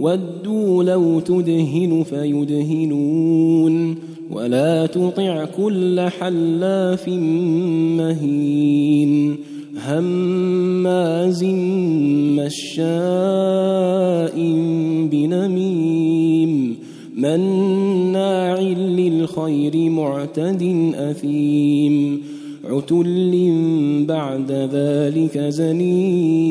ودوا لو تدهن فيدهنون ولا تطع كل حلاف مهين هماز مشاء بنميم مناع للخير معتد أثيم عتل بعد ذلك زنيم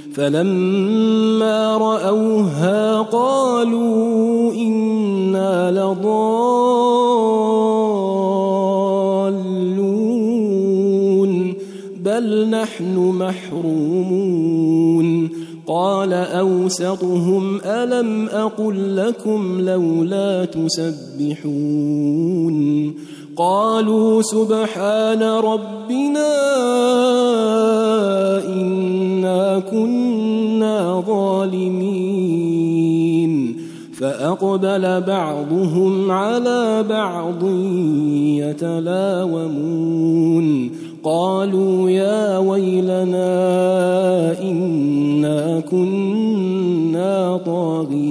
فلما رأوها قالوا إنا لضالون بل نحن محرومون. قال أوسطهم ألم أقل لكم لولا تسبحون؟ قالوا سبحان ربنا إنا كنا ظالمين. فأقبل بعضهم على بعض يتلاومون. قالوا يا ويلنا إنا كنا طاغين.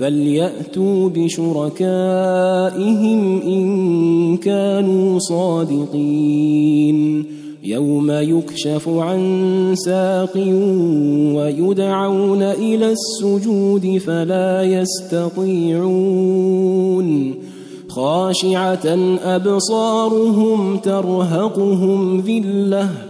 فلياتوا بشركائهم ان كانوا صادقين يوم يكشف عن ساق ويدعون إلى السجود فلا يستطيعون خاشعه ابصارهم ترهقهم ذله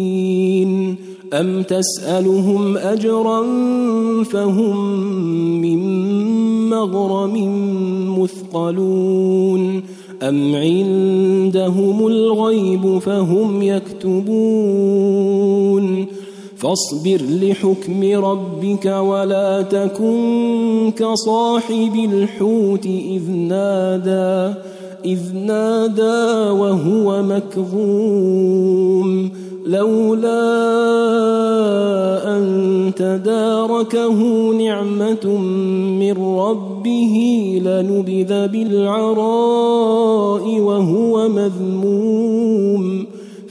أم تسألهم أجرا فهم من مغرم مثقلون أم عندهم الغيب فهم يكتبون فاصبر لحكم ربك ولا تكن كصاحب الحوت إذ نادى إذ نادى وهو مكظوم لولا أن تداركه نعمة من ربه لنبذ بالعراء وهو مذموم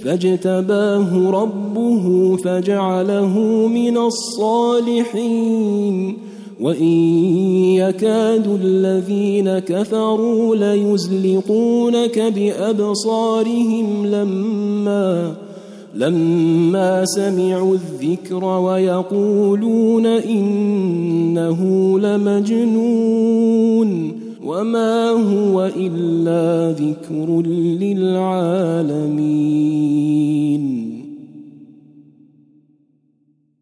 فاجتباه ربه فجعله من الصالحين وإن يكاد الذين كفروا ليزلقونك بأبصارهم لما لما سمعوا الذكر ويقولون إنه لمجنون وما هو إلا ذكر للعالمين.